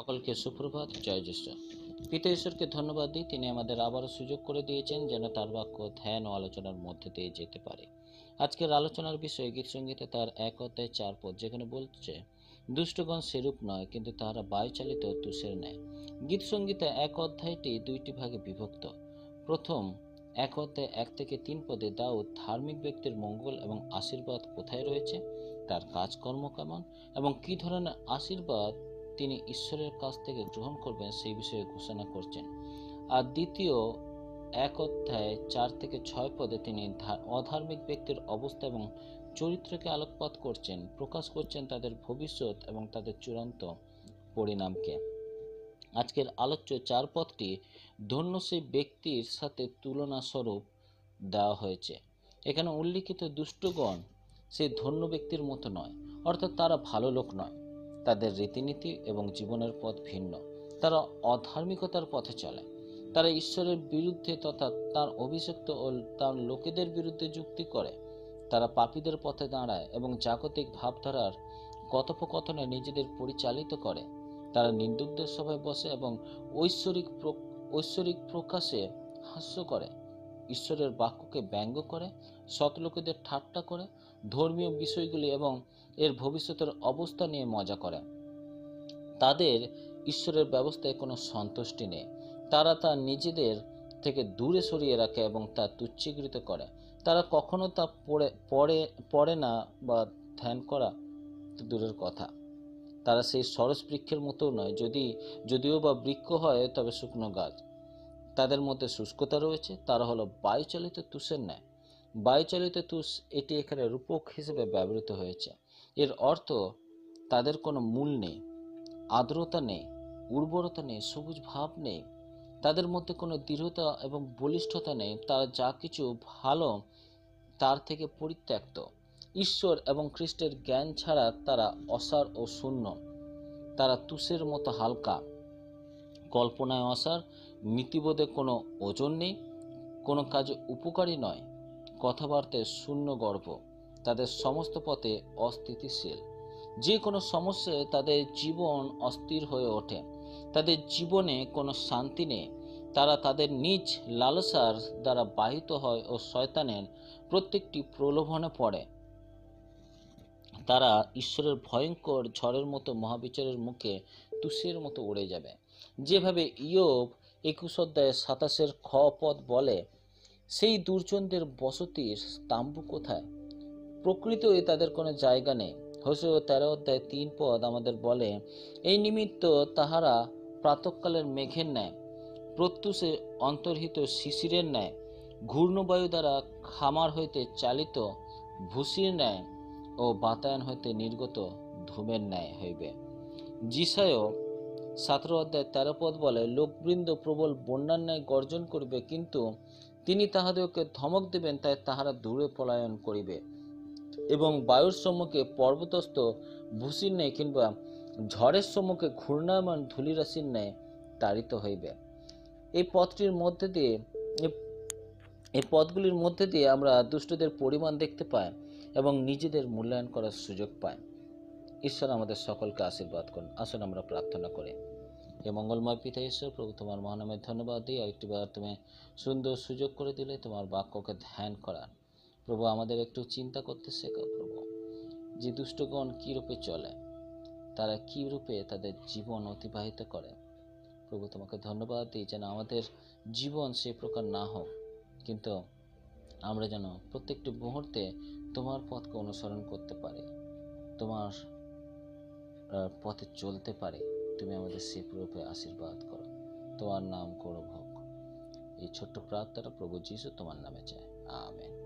সকলকে সুপ্রভাত, জয় জ্যেষ্ঠ। পিতা ঈশ্বরকে ধন্যবাদ দিই, তিনি আমাদের আবারও সুযোগ করে দিয়েছেন যেন তার বাক্য ধ্যান ও আলোচনার মধ্যে দিয়ে যেতে পারে। আজকের আলোচনার বিষয়ে গীত সঙ্গীতে তার এক অধ্যায় চার পদ, যেখানে বলছে, দুষ্টগণ সেরূপ নয়, কিন্তু তাহারা বায়ুচালিত তুষের নেয় গীত সঙ্গীতে এক অধ্যায়টি দুইটি ভাগে বিভক্ত। প্রথম, এক অধ্যায় এক থেকে তিন পদে দাউদ ধার্মিক ব্যক্তির মঙ্গল এবং আশীর্বাদ কোথায় রয়েছে? তার কাজকর্ম কেমন? এবং কী ধরনের আশীর্বাদ তিনি ঈশ্বরের কাছ থেকে গ্রহণ করবেন সেই বিষয়ে ঘোষণা করছেন। আর দ্বিতীয় এক অধ্যায় চার থেকে ছয় পদে তিনি অধার্মিক ব্যক্তির অবস্থা এবং চরিত্রকে আলোকপাত করছেন, প্রকাশ করছেন তাদের ভবিষ্যৎ এবং তাদের চূড়ান্ত পরিণামকে। আজকের আলোচ্য চার পদটি ধন্য সেই ব্যক্তির সাথে তুলনা স্বরূপ দেওয়া হয়েছে। এখানে উল্লিখিত দুষ্টগণ সেই ধন্য ব্যক্তির মতো নয়, অর্থাৎ তারা ভালো লোক নয়। তাদের রীতিনীতি এবং জীবনের পথ ভিন্ন। তারা অধার্মিকতার পথে চলে। তারা ঈশ্বরের বিরুদ্ধে তথা তার অভিষিক্ত ও তার লোকেদের বিরুদ্ধে যুক্তি করে। তারা পাপীদের পথে দাঁড়ায় এবং জাগতিক ভাবধারার কথোপকথনে নিজেদের পরিচালিত করে। তারা নিন্দুকদের সভায় বসে এবং ঐশ্বরিক ঐশ্বরিক প্রকাশে হাস্য করে। ঈশ্বরের বাক্যকে ব্যঙ্গ করে, সৎলোকেদের ঠাট্টা করে, ধর্মীয় বিষয়গুলি এবং এর ভবিষ্যতের অবস্থা নিয়ে মজা করে। তাদের ঈশ্বরের ব্যবস্থায় কোনো সন্তুষ্টি নেই। তারা তা নিজেদের থেকে দূরে সরিয়ে রাখে এবং তা তুচ্ছীকৃত করে। তারা কখনো তা পড়ে পড়ে পড়ে না বা ধ্যান করা দূরের কথা। তারা সেই সরস বৃক্ষের মতো নয়, যদি, যদিও বা বৃক্ষ হয় তবে শুকনো গাছ। তাদের মধ্যে শুষ্কতা রয়েছে, তারা হলো বায়ুচালিত তুষের ন্যায়। বায়ুচালিত তুষ এটি এখানে রূপক হিসেবে ব্যবহৃত হয়েছে। এর অর্থ, তাদের কোনো মূল নেই, আর্দ্রতা নেই, উর্বরতা নেই, সবুজ ভাব নেই, তাদের মধ্যে কোনো দৃঢ়তা এবং বলিষ্ঠতা নেই, তারা যা কিছু ভালো তার থেকে পরিত্যক্ত। ঈশ্বর এবং খ্রিস্টের জ্ঞান ছাড়া তারা অসার ও শূন্য। তারা তুষের মতো হালকা, কল্পনায় অসার নীতিবোধে কোনো ওজন নেই, কোনো কাজে উপকারী নয়। কথাবার্তায় শূন্য গর্ব, তাদের সমস্ত পথে অস্থিতিশীল। যে কোনো সমস্যায় তাদের জীবন অস্থির হয়ে ওঠে। তাদের জীবনে কোনো শান্তি নেই। তারা তাদের নিজ লালসার দ্বারা বাহিত হয় ও শয়তানের প্রত্যেকটি প্রলোভনে পড়ে। তারা ঈশ্বরের ভয়ঙ্কর ঝড়ের মতো মহাবিচারের মুখে তুষের মতো উড়ে যাবে। যেভাবে ইয়োব একুশ অধ্যায় সাতাশের খ পদ বলে, সেই দুর্জনদের বসতির তাম্বু কোথায়? প্রকৃতই তাদের কোনো জায়গা নেই। হোসে তেরো অধ্যায় তিন পদ আমাদের বলে, এই নিমিত্ত তাহারা প্রাতকালের মেঘের ন্যায়, প্রত্যুষে অন্তর্হিত শিশিরের ন্যায়, ঘূর্ণবায়ু দ্বারা খামার হইতে চালিত ভুসির ন্যায় ও বাতায়ন হইতে নির্গত ধূমের ন্যায় হইবে। জিসায়ও সতেরো অধ্যায় তেরো পদ বলে, লোকবৃন্দ প্রবল বন্যার ন্যায় গর্জন করিবে, কিন্তু তিনি তাহাদেরকে ধমক দেবেন, তাই তাহারা দূরে পলায়ন করিবে। এবং বায়ুর সম্মুখে পর্বতস্থ ভূষির ন্যায় কিংবা ঝড়ের সম্মুখে ঘূর্ণায়মান ধূলিরাশির ন্যায় তাড়িত হইবে। এই পথটির মধ্যে দিয়ে, এই পথগুলির মধ্যে দিয়ে আমরা দুষ্টদের পরিমাণ দেখতে পাই এবং নিজেদের মূল্যায়ন করার সুযোগ পাই। ঈশ্বর আমাদের সকলকে আশীর্বাদ করুন। আসুন আমরা প্রার্থনা করি। হে মঙ্গলময় পিতা ঈশ্বর, প্রভু তোমার মহানামের ধন্যবাদ দিই। আরেকটি বার তুমি সুন্দর সুযোগ করে দিলে, তোমার বাক্যকে ধ্যান করার। প্রভু, আমাদের একটু চিন্তা করতে শেখাও প্রভু। যে দুষ্টগণ কী রূপে চলে, তারা কী রূপে তাদের জীবন অতিবাহিত করে? প্রভু, তোমাকে ধন্যবাদ দিই যেন আমাদের জীবন সে প্রকার না হোক। কিন্তু আমরা যেন প্রত্যেকটি মুহূর্তে তোমার পথকে অনুসরণ করতে পারি। তোমার পথে চলতে পারে, তুমি আমাদের সে রূপে আশীর্বাদ করো। তোমার নাম করো ভোগ। এই ছোট্ট প্রার্থনাটা প্রভু যিশু তোমার নামে চায়। আমেন।